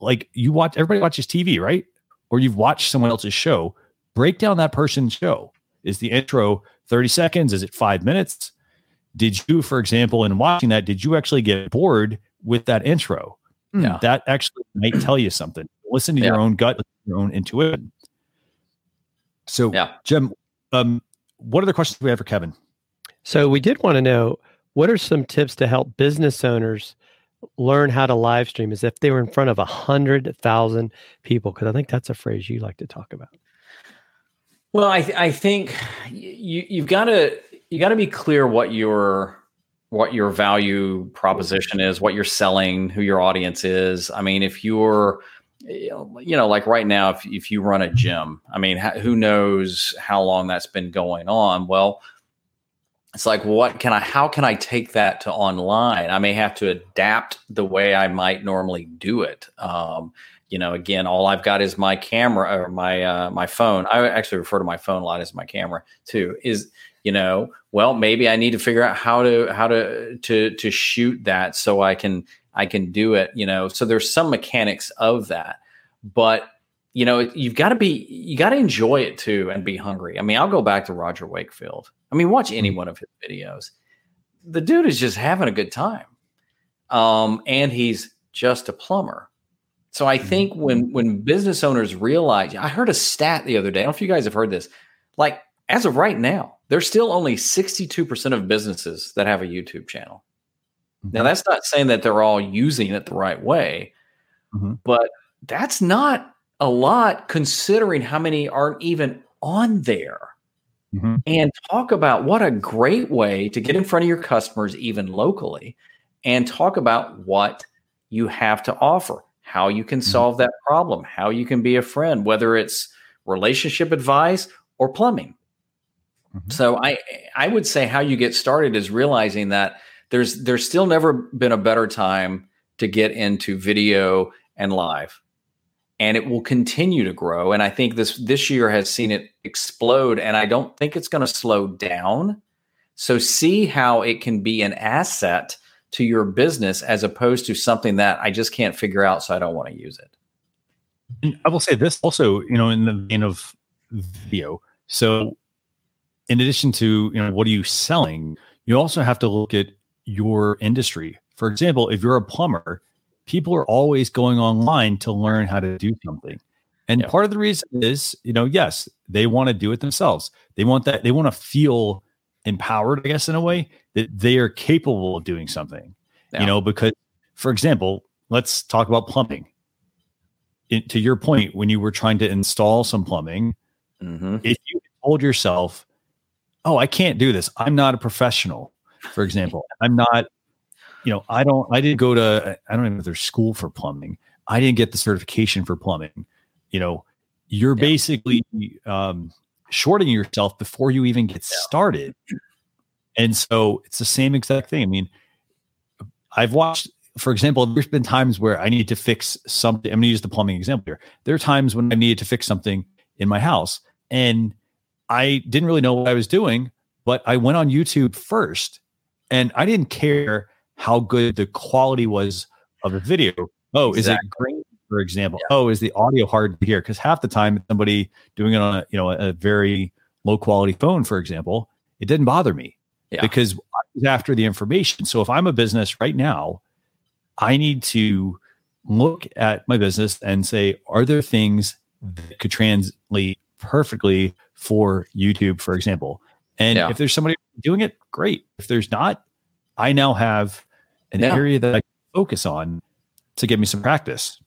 like you watch everybody watches TV, right? Or you've watched someone else's show. Break down that person's show. Is the intro 30 seconds? Is it five minutes? Did you, for example, in watching that, did you actually get bored with that intro? Hmm, Yeah. That actually might tell you something. Listen to your own gut, your own intuition. So, Yeah. Jim, um, what other questions do we have for Kevin? So we did want to know what are some tips to help business owners learn how to live stream as if they were in front of a hundred thousand people? Because I think that's a phrase you like to talk about. Well, I th- I think you you've got to you got to be clear what your what your value proposition is, what you're selling, who your audience is. I mean, if you're you know like right now if if you run a gym, I mean, who knows how long that's been going on? Well, it's like what can I how can I take that to online? I may have to adapt the way I might normally do it. Um, you know again all i've got is my camera or my uh, my phone i actually refer to my phone a lot as my camera too is you know well maybe i need to figure out how to how to to to shoot that so i can i can do it you know so there's some mechanics of that but you know you've got to be you got to enjoy it too and be hungry i mean i'll go back to roger wakefield i mean watch any one of his videos the dude is just having a good time um and he's just a plumber so I think when when business owners realize, I heard a stat the other day. I don't know if you guys have heard this. Like as of right now, there's still only 62% of businesses that have a YouTube channel. Now that's not saying that they're all using it the right way, Mhm. but that's not a lot considering how many aren't even on there. Mhm. And talk about what a great way to get in front of your customers, even locally, and talk about what you have to offer, how you can solve that problem, how you can be a friend, whether it's relationship advice or plumbing. Mhm. So I I would say how you get started is realizing that there's there's still never been a better time to get into video and live. And it will continue to grow. And I think this this year has seen it explode. And I don't think it's going to slow down. So see how it can be an asset to your business as opposed to something that I just can't figure out, so I don't want to use it. And I will say this also, you know, in the vein of video. So, in addition to, you know, what are you selling? You also have to look at your industry. For example, if you're a plumber, people are always going online to learn how to do something. And Yeah. part of the reason is, you know, yes, they want to do it themselves. They want that, they want to feel empowered, I guess, in a way that they are capable of doing something. Yeah. You know, because, for example, let's talk about plumbing it, to your point, when you were trying to install some plumbing, Mm-hmm. if you told yourself, "Oh, I can't do this. I'm not a professional," for example, I'm not, you know, I don't, I didn't go to, I don't even know if there's school for plumbing. I didn't get the certification for plumbing. You know, you're Yeah. basically um, shorting yourself before you even get started. And so it's the same exact thing. I mean, I've watched, for example, there's been times where I need to fix something. I'm going to use the plumbing example here. There are times when I needed to fix something in my house and I didn't really know what I was doing, but I went on YouTube first and I didn't care how good the quality was of the video. Oh, is it Exactly. green, for example? Oh, is the audio hard to hear? Because half the time somebody doing it on a you know a very low quality phone, for example, it didn't bother me Yeah. because I was after the information. So if I'm a business right now, I need to look at my business and say, are there things that could translate perfectly for YouTube, for example? And Yeah. if there's somebody doing it, great. If there's not, I now have an Yeah. area that I focus on to give me some practice.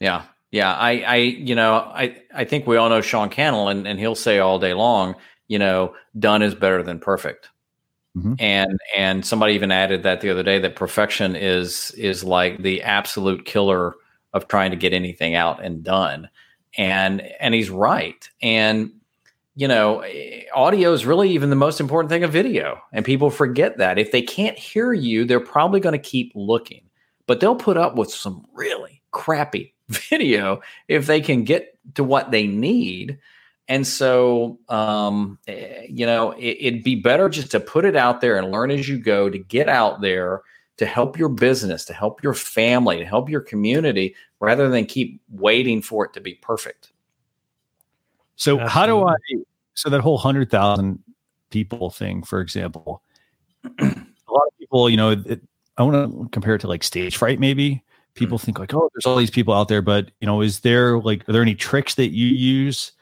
Yeah. Yeah. I, I, you know, I, I think we all know Sean Cannell and, and he'll say all day long, you know, done is better than perfect. Mhm. And, and somebody even added that the other day that perfection is, is like the absolute killer of trying to get anything out and done. And, and he's right. And, you know, eh, audio is really even the most important thing of video. And people forget that. If they can't hear you, they're probably going to keep looking, but they'll put up with some really crappy video if they can get to what they need. And so, um, eh, you know, it, it'd be better just to put it out there and learn as you go to get out there to help your business, to help your family, to help your community, rather than keep waiting for it to be perfect. So, Absolutely. how do I? So that whole hundred thousand people thing, for example, a lot of people, you know, it, I want to compare it to like stage fright. Maybe people mm-hmm. think like, oh, there's all these people out there, but you know, is there like, are there any tricks that you use,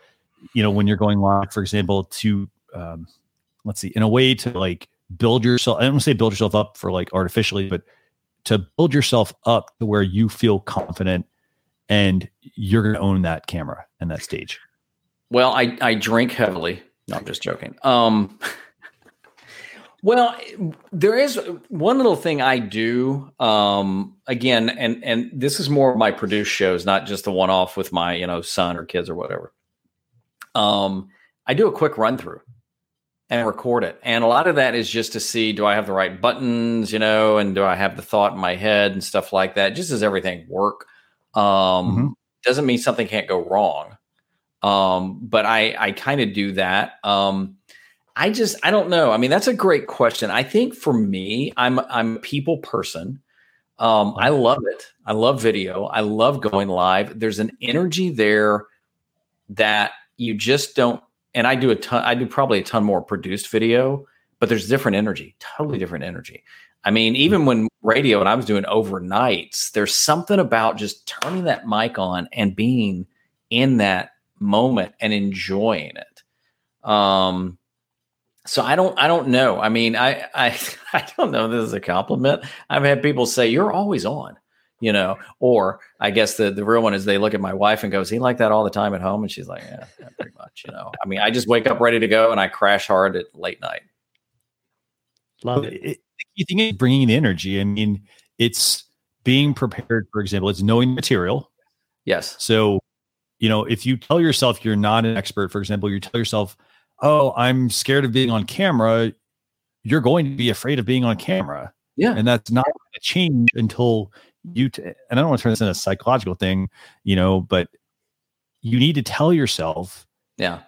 you know, when you're going live, for example, to um, let's see, in a way to like build yourself. I don't want to say build yourself up for like artificially, but to build yourself up to where you feel confident and you're going to own that camera and that stage. Well, I I drink heavily. No, I'm just joking. Um, well, there is one little thing I do. Um, again, and and this is more of my produced shows, not just the one off with my you know son or kids or whatever. Um, I do a quick run through and record it, and a lot of that is just to see do I have the right buttons, you know, and do I have the thought in my head and stuff like that. Just does everything work? Um, mm-hmm. Doesn't mean something can't go wrong. Um, but I I kind of do that. Um, I just I don't know. I mean, that's a great question. I think for me, I'm I'm a people person. Um, I love it. I love video. I love going live. There's an energy there that you just don't. And I do a ton. I do probably a ton more produced video, but there's different energy. Totally different energy. I mean, even when radio and I was doing overnights, there's something about just turning that mic on and being in that moment and enjoying it. Um, so I don't, I don't know. I mean, I, I, I don't know. This is a compliment. I've had people say you're always on, you know, or I guess the the real one is they look at my wife and goes, he like that all the time at home, and she's like, yeah, yeah pretty much, you know. I mean, I just wake up ready to go and I crash hard at late night. Love it. it the key thing is bringing the energy. I mean, it's being prepared. For example, it's knowing material. Yes. So you know, if you tell yourself you're not an expert, for example, you tell yourself, "Oh, I'm scared of being on camera," you're going to be afraid of being on camera. Yeah, and that's not going to change until you. T- and I don't want to turn this into a psychological thing, you know, but you need to tell yourself, yeah,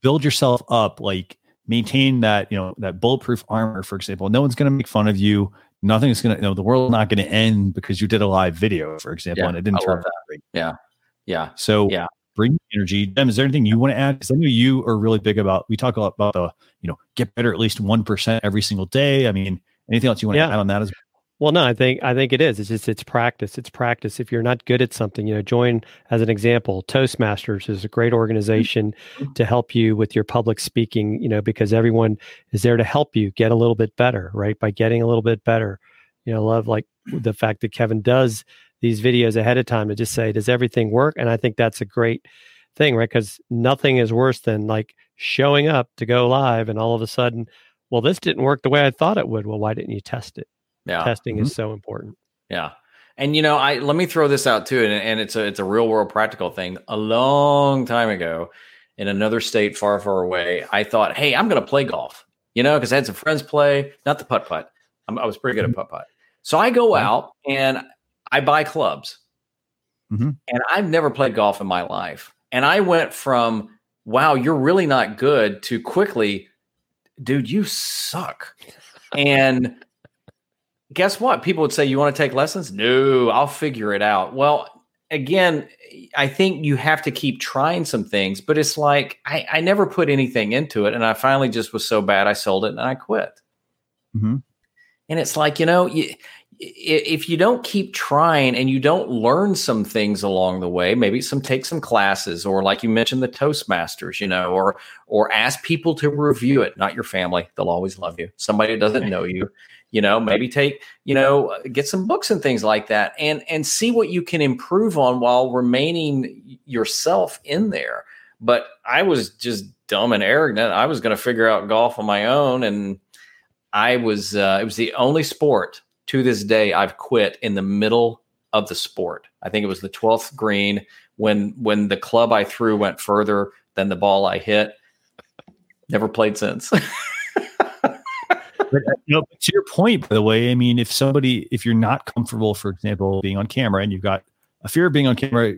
build yourself up, like maintain that you know that bulletproof armor. For example, no one's going to make fun of you. Nothing's going to, you know, the world's not going to end because you did a live video, for example, yeah, and it didn't turn out. Yeah. Yeah. So yeah. bring energy. Dem, is there anything you want to add? Because I know you are really big about. We talk a lot about the you know get better at least one percent every single day. I mean, anything else you want yeah. to add on that as well? Well, no, I think I think it is. It's just it's practice. It's practice. If you're not good at something, you know, join as an example. Toastmasters is a great organization mm-hmm. to help you with your public speaking. You know, because everyone is there to help you get a little bit better, right? By getting a little bit better. You know, love like the fact that Kevin does these videos ahead of time to just say, does everything work? And I think that's a great thing, right? Because nothing is worse than like showing up to go live and all of a sudden, well, this didn't work the way I thought it would. Well, why didn't you test it? Yeah. Testing mm-hmm. is so important. Yeah. And you know, I let me throw this out too, and, and it's a it's a real world practical thing. A long time ago, in another state far, far away, I thought, hey, I'm going to play golf. You know, because I had some friends play, not the putt putt. I was pretty good at mm-hmm. putt putt. So I go out and I buy clubs. Mm-hmm. And I've never played golf in my life. And I went from, wow, you're really not good to quickly, dude, you suck. and guess what? People would say, you want to take lessons? No, I'll figure it out. Well, again, I think you have to keep trying some things, but it's like I, I never put anything into it. And I finally just was so bad, I sold it and I quit. Mm-hmm. And it's like, you know, you, if you don't keep trying and you don't learn some things along the way maybe some take some classes or like you mentioned the toastmasters you know or or ask people to review it. Not your family. They'll always love you. Somebody that doesn't know you you know maybe take you know get some books and things like that and and see what you can improve on while remaining yourself in there. But i was just dumb and arrogant. I was going to figure out golf on my own and i was uh, it was the only sport to this day, I've quit in the middle of the sport. I think it was the 12th green when when the club I threw went further than the ball I hit. Never played since. but, uh, you know, to your point, by the way, I mean, if somebody, if you're not comfortable, for example, being on camera and you've got a fear of being on camera,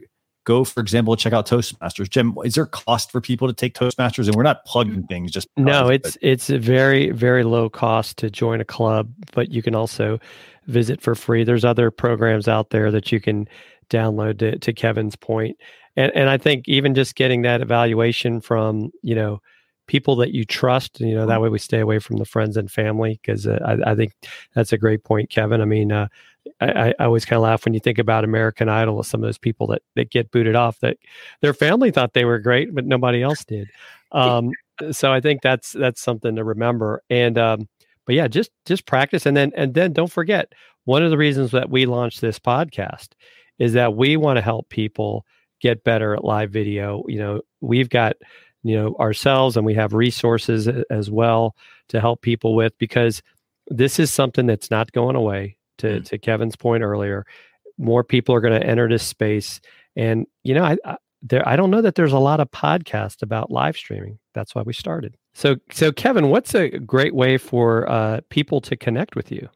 go, for example, check out Toastmasters. Jim, is there cost for people to take Toastmasters? And we're not plugging things, just no. It's but. it's a very very low cost to join a club, but you can also visit for free. There's other programs out there that you can download to, to Kevin's point. And and I think even just getting that evaluation from you know people that you trust, you know that way we stay away from the friends and family because uh, I, I think that's a great point, Kevin. I mean, uh, I, I, always kind of laugh when you think about American Idol some of those people that that get booted off that their family thought they were great, but nobody else did. Um, so I think that's that's something to remember. And um, but yeah, just just practice and then and then don't forget one of the reasons that we launched this podcast is that we want to help people get better at live video. You know, we've got you know ourselves and we have resources as well to help people with because this is something that's not going away to mm. to Kevin's point earlier more people are going to enter this space. And you know I, I there I don't know that there's a lot of podcasts about live streaming. That's why we started. So so Kevin what's a great way for uh, people to connect with you?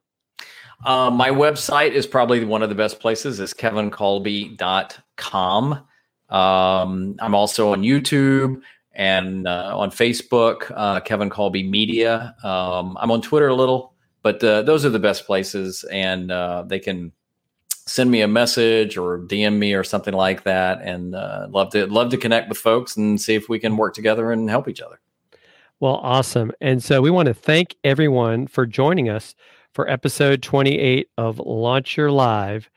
Uh, my website is probably one of the best places. Is kevincolby.com um, I'm also on YouTube and uh, on Facebook, uh, Kevin Colby Media. Um, I'm on Twitter a little, but uh, those are the best places, and uh, they can send me a message or DM me or something like that. And uh, love to love to connect with folks and see if we can work together and help each other. Well, awesome. And so we want to thank everyone for joining us for episode 28 of Launch Your Live.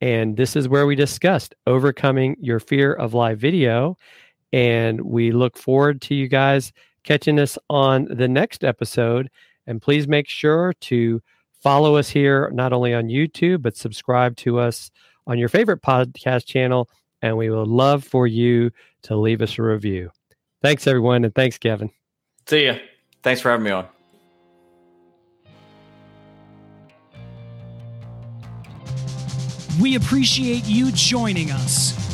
And this is where we discussed overcoming your fear of live video. And we look forward to you guys catching us on the next episode. And please make sure to follow us here, not only on YouTube, but subscribe to us on your favorite podcast channel. And we would love for you to leave us a review. Thanks, everyone. And thanks, Kevin. See ya. Thanks for having me on. We appreciate you joining us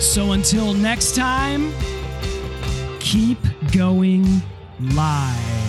So until next time, keep going live.